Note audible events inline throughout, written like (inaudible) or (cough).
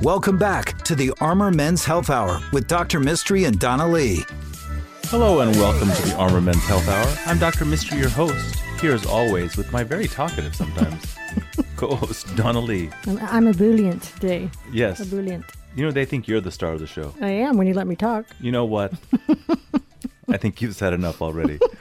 Welcome back to the Armor Men's Health Hour with Dr. Mistry and Donna Lee. Hello and welcome to the Armor Men's Health Hour. I'm Dr. Mistry, your host, here as always with my very talkative sometimes (laughs) co-host Donna Lee. I'm, I'm ebullient today. Yes. Ebullient. You know they think you're the star of the show. I am when you let me talk. You know what? (laughs) I think you've said enough already. (laughs)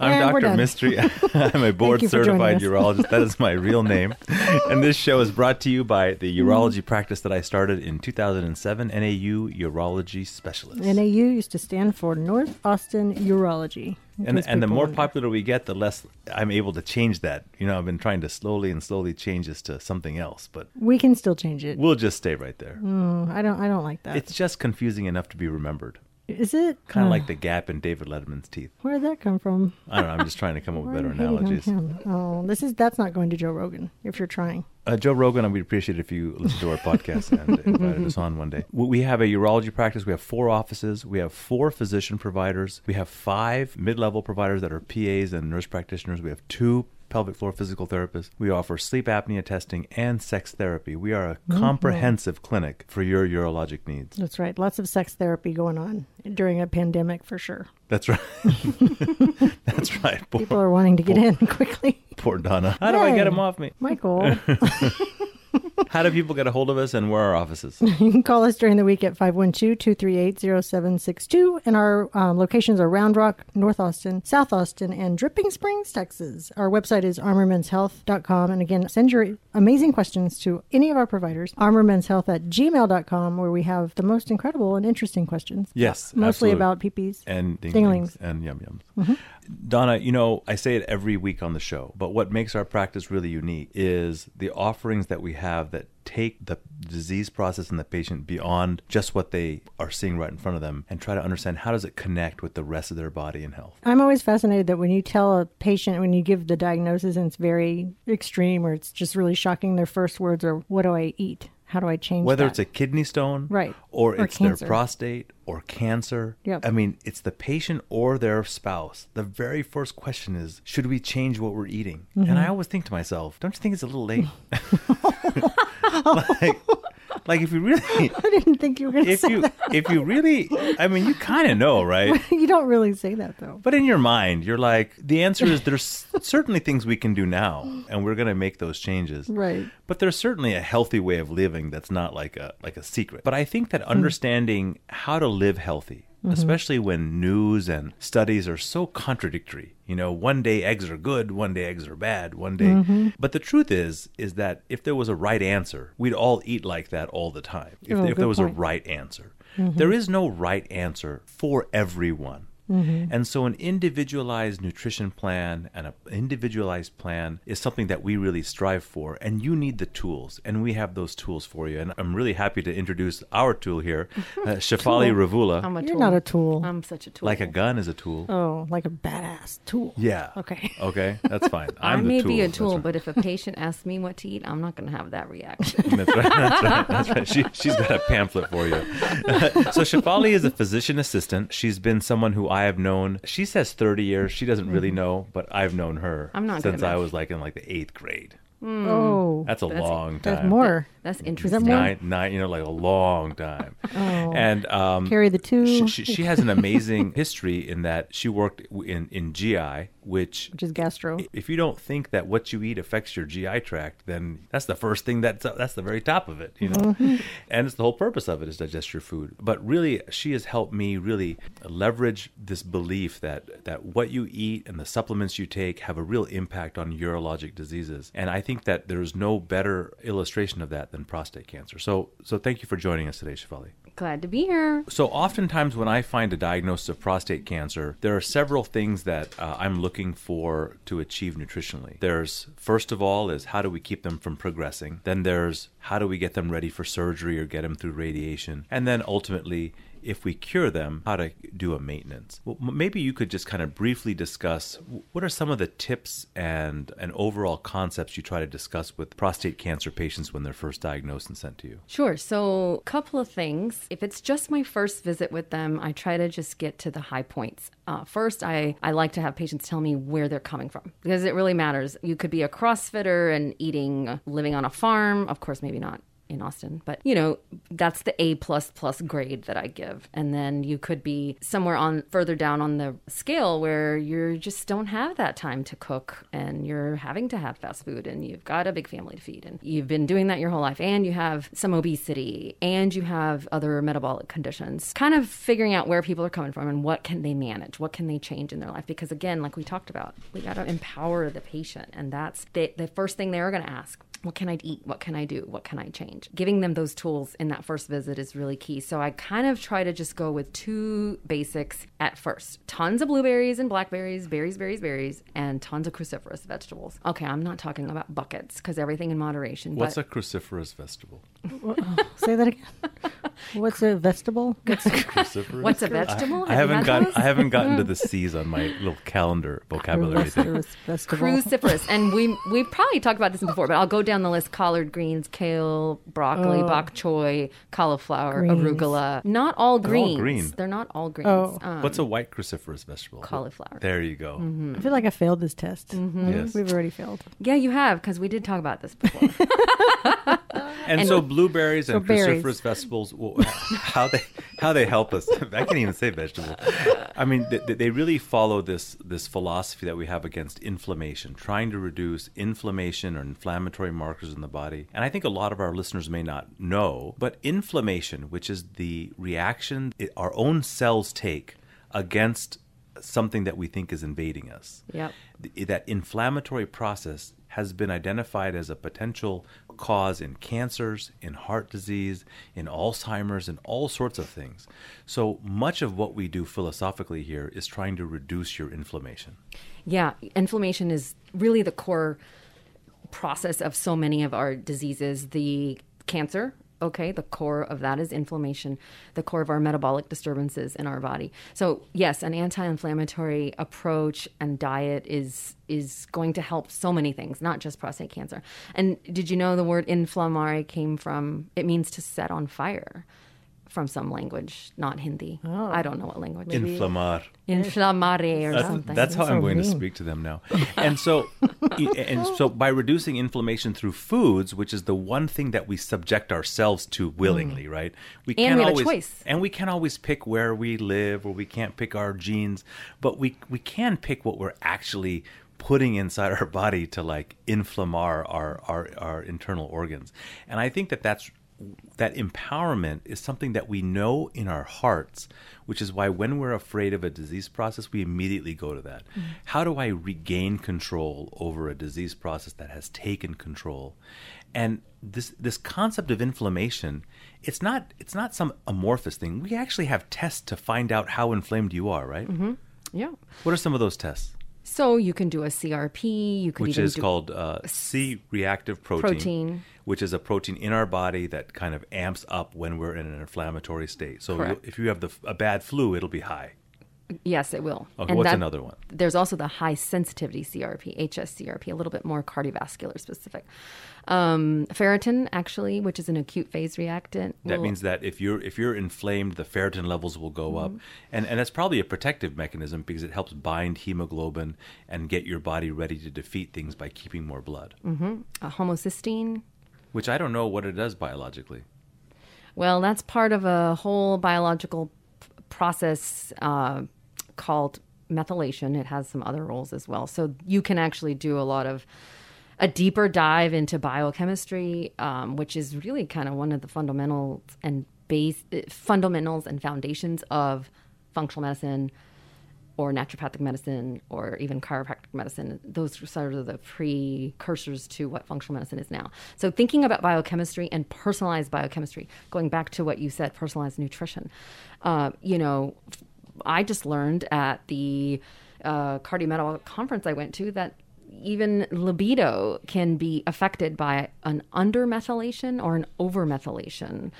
I'm And Dr. Mistry. (laughs) (laughs) I'm a board you for joining certified urologist. That is my real name. (laughs) and this show is brought to you by the mm-hmm. urology practice that I started in 2007, NAU Urology Specialist. NAU used to stand for North Austin Urology. and and the more wonder. popular we get, the less I'm able to change that. You know, I've been trying to slowly and slowly change this to something else, but we can still change it. we'll just stay right there. Oh, I don't. I don't like that. It's just confusing enough to be remembered. Is it Kind of Uh, like the gap in David Letterman's teeth. Where did that come from? I don't know. I'm just trying to come up with better you hating on analogies. Oh, this is that's not going to Joe Rogan. If you're trying, Uh, Joe Rogan, we'd appreciate it if you listen to our podcast and (laughs) invited us on one day. We we have a urology practice. We have four offices. We have four physician providers. We have five mid-level providers that are PAs and nurse practitioners. We have two pelvic floor physical therapist. We offer sleep apnea testing and sex therapy. We are a mm-hmm. comprehensive clinic for your urologic needs. that's right. Lots of sex therapy going on during a pandemic for sure. That's right. (laughs) That's right. Poor, People are wanting to get in (laughs) quickly. poor Donna. How do I get him off me? Michael, (laughs) (laughs) How do people get a hold of us and where are our offices? (laughs) you can call us during the week at 512-238-0762. And our um, locations are Round Rock, North Austin, South Austin, and Dripping Springs, Texas. Our website is armormenshealth.com. And again, send your amazing questions to any of our providers, armormenshealth at gmail.com, where we have the most incredible and interesting questions. Yes, Mostly absolutely. about peepees. and Dinglings. dinglings and yum yums. Donna, you know, I say it every week on the show, but what makes our practice really unique is the offerings that we have that take the disease process in the patient beyond just what they are seeing right in front of them and try to understand how does it connect with the rest of their body and health. I'm always fascinated that when you tell a patient, when you give the diagnosis and it's very extreme or it's just really shocking, their first words are, What do I eat? How do I change Whether that? it's a kidney stone, Right. or, Or it's cancer. their prostate or cancer. Yep. I mean, it's the patient or their spouse. The very first question is, should we change what we're eating? Mm-hmm. And I always think to myself, don't you think it's a little late? (laughs) (laughs) like, like if you really, (laughs) I didn't think you were going to if say you, that. if you really, I mean, you kind of know, right? (laughs) you don't really say that though. But in your mind, you're like, the answer is there's (laughs) certainly things we can do now, and we're going to make those changes. Right. But there's certainly a healthy way of living that's not like a like a secret. But I think that hmm. understanding how to live healthy, Mm-hmm. especially when news and studies are so contradictory. You know, one day eggs are good, one day eggs are bad, one day. Mm-hmm. But the truth is, is that if there was a right answer, we'd all eat like that all the time. If, Oh, if there was a right answer, mm-hmm. There is no right answer for everyone. And so, an individualized nutrition plan and an individualized plan is something that we really strive for. And you need the tools, and we have those tools for you. And I'm really happy to introduce our tool here, (laughs) uh, Shefaly Ravula. I'm a You're tool. not a tool. I'm such a tool. like a gun is a tool. Oh, like a badass tool. Yeah. Okay. (laughs) Okay, that's fine. (laughs) I I'm the may tool. be a tool, right. but if a patient asks me what to eat, I'm not going to have that reaction. That's right. That's right. That's right. She, she's got a pamphlet for you. so Shefaly is a physician assistant. She's been someone who I have known. She says 30 years. She doesn't really know, but I've known her Mm-hmm. I'm not good since I enough. was like in like the eighth grade. Oh, That's a That's- long time. that's more. That's interesting. Nine, nine, you know, like a long time. (laughs) Oh. And um, Carry the two, she, she, she has an amazing (laughs) history in that she worked in, in GI, which which is gastro. if you don't think that what you eat affects your GI tract, then that's the first thing that's that's the very top of it, you know. (laughs) And it's the whole purpose of it is digest your food. But really, she has helped me really leverage this belief that that what you eat and the supplements you take have a real impact on urologic diseases. And I think that there's no better illustration of that than prostate cancer. So so thank you for joining us today, Shefaly. Glad to be here. So, oftentimes when I find a diagnosis of prostate cancer, there are several things that uh, I'm looking for to achieve nutritionally. There's, first of all, is how do we keep them from progressing? Then there's how do we get them ready for surgery or get them through radiation? And then ultimately, if we cure them, how to do a maintenance. Well, maybe you could just kind of briefly discuss what are some of the tips and, and overall concepts you try to discuss with prostate cancer patients when they're first diagnosed and sent to you? Sure. So, a couple of things. If it's just my first visit with them, I try to just get to the high points. Uh, first, I, I like to have patients tell me where they're coming from because it really matters. You could be a CrossFitter and eating, living on a farm. Of course, maybe not in Austin, but you know, that's the A plus plus grade that I give. And then you could be somewhere on further down on the scale where you just don't have that time to cook and you're having to have fast food and you've got a big family to feed and you've been doing that your whole life and you have some obesity and you have other metabolic conditions. Kind of figuring out where people are coming from and what can they manage, what can they change in their life because again, like we talked about, we got to empower the patient and that's the, the first thing they're going to ask what can I eat? What can I do? What can I change? Giving them those tools in that first visit is really key. So I kind of try to just go with two basics at first tons of blueberries and blackberries, berries, berries, berries, and tons of cruciferous vegetables. Okay, I'm not talking about buckets because everything in moderation. What's but a cruciferous vegetable? (laughs) Say that again. What's a vegetable? (laughs) What's Cruciferous? what's a vegetable? I Have you haven't had gotten? I haven't gotten to mm. the C's on my little calendar vocabulary thing. cruciferous vegetable? cruciferous and we we probably talked about this before but i'll go down the list collard greens kale broccoli oh. bok choy cauliflower Greens. arugula not all all greens green. they're not all greens Oh. Um, What's a white cruciferous vegetable? Cauliflower. There you go. Mm-hmm. I feel like I failed this test. Mm-hmm. Mm-hmm. Yes. We've already failed. yeah you have because we did talk about this before (laughs) And, so blueberries and berries. cruciferous vegetables, (laughs) how they how they help us? (laughs) I can't even say vegetable. I mean, they, they really follow this this philosophy that we have against inflammation, trying to reduce inflammation or inflammatory markers in the body. And I think a lot of our listeners may not know, but inflammation, which is the reaction it, our own cells take against something that we think is invading us Yep. th- that inflammatory process has been identified as a potential cause in cancers, in heart disease, in Alzheimer's, and all sorts of things. So much of what we do philosophically here is trying to reduce your inflammation. Yeah, inflammation is really the core process of so many of our diseases. The cancer, okay, the core of that is inflammation, the core of our metabolic disturbances in our body. So, yes, an anti-inflammatory approach and diet is is going to help so many things, not just prostate cancer. And did you know the word inflammare came from it means to set on fire from some language, not Hindi. I don't know what language. Inflammar. Inflammare or That's, something. that's how That's I'm so going to speak to them now. And so, (laughs) and so, by reducing inflammation through foods, which is the one thing that we subject ourselves to willingly, right? We Mm. And we have a always, choice. and we can't always pick where we live, or we can't pick our genes, but we we can pick what we're actually putting inside our body to like inflame our our, our, our internal organs. And I think that that's that empowerment is something that we know in our hearts, which is why when we're afraid of a disease process, we immediately go to that. How do I regain control over a disease process that has taken control? And this this concept of inflammation, it's not it's not some amorphous thing. We actually have tests to find out how inflamed you are, right? Mm-hmm. yeah. What are some of those tests? So you can do a CRP. You could Which even is do called uh, C reactive protein, Protein. Which is a protein in our body that kind of amps up when we're in an inflammatory state. So Correct. if you have the, a bad flu, it'll be high. Yes, it will. Okay, what's another one? There's also the high sensitivity CRP, HSCRP, a little bit more cardiovascular specific. Um, ferritin, actually, which is an acute phase reactant. That will- means that if you're if you're inflamed, the ferritin levels will go up, Mm-hmm. and and that's probably a protective mechanism because it helps bind hemoglobin and get your body ready to defeat things by keeping more blood. uh, homocysteine. Which I don't know what it does biologically. Well, that's part of a whole biological p- process uh, called methylation. It has some other roles as well. So you can actually do a lot of a deeper dive into biochemistry, um, which is really kind of one of the fundamentals and base uh, fundamentals and foundations of functional medicine or naturopathic medicine or even chiropractic medicine. Those are sort of the precursors to what functional medicine is now. So thinking about biochemistry and personalized biochemistry, going back to what you said, personalized nutrition. Uh, you know, I just learned at the uh, cardiometabolic conference I went to that even libido can be affected by an undermethylation or an overmethylation.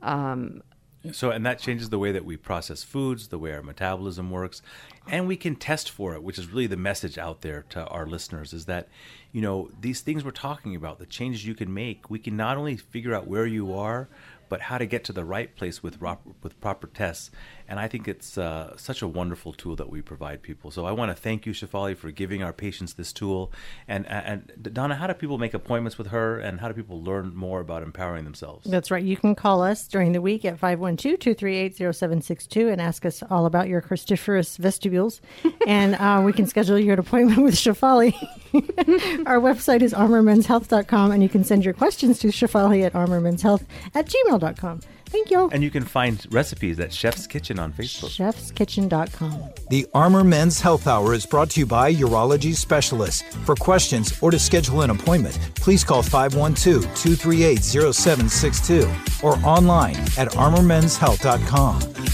Um, So, and that changes the way that we process foods, the way our metabolism works, and we can test for it, which is really the message out there to our listeners is that, you know, these things we're talking about, the changes you can make, we can not only figure out where you are, but how to get to the right place with with proper tests. And I think it's uh, such a wonderful tool that we provide people. So I want to thank you, Shefaly, for giving our patients this tool. And and Donna, how do people make appointments with her, and how do people learn more about empowering themselves? That's right. You can call us during the week at 512-238-0762 and ask us all about your crustiferous vestibules, (laughs) and uh, we can schedule your appointment with Shefaly. (laughs) our website is armormenshealth.com, and you can send your questions to Shefaly at armormenshealth at gmail.com. Thank you. And you can find recipes at Chef's Kitchen on Facebook. Chef'sKitchen.com. The Armor Men's Health Hour is brought to you by Urology Specialists. For questions or to schedule an appointment, please call 512 238 0762 or online at armormenshealth.com.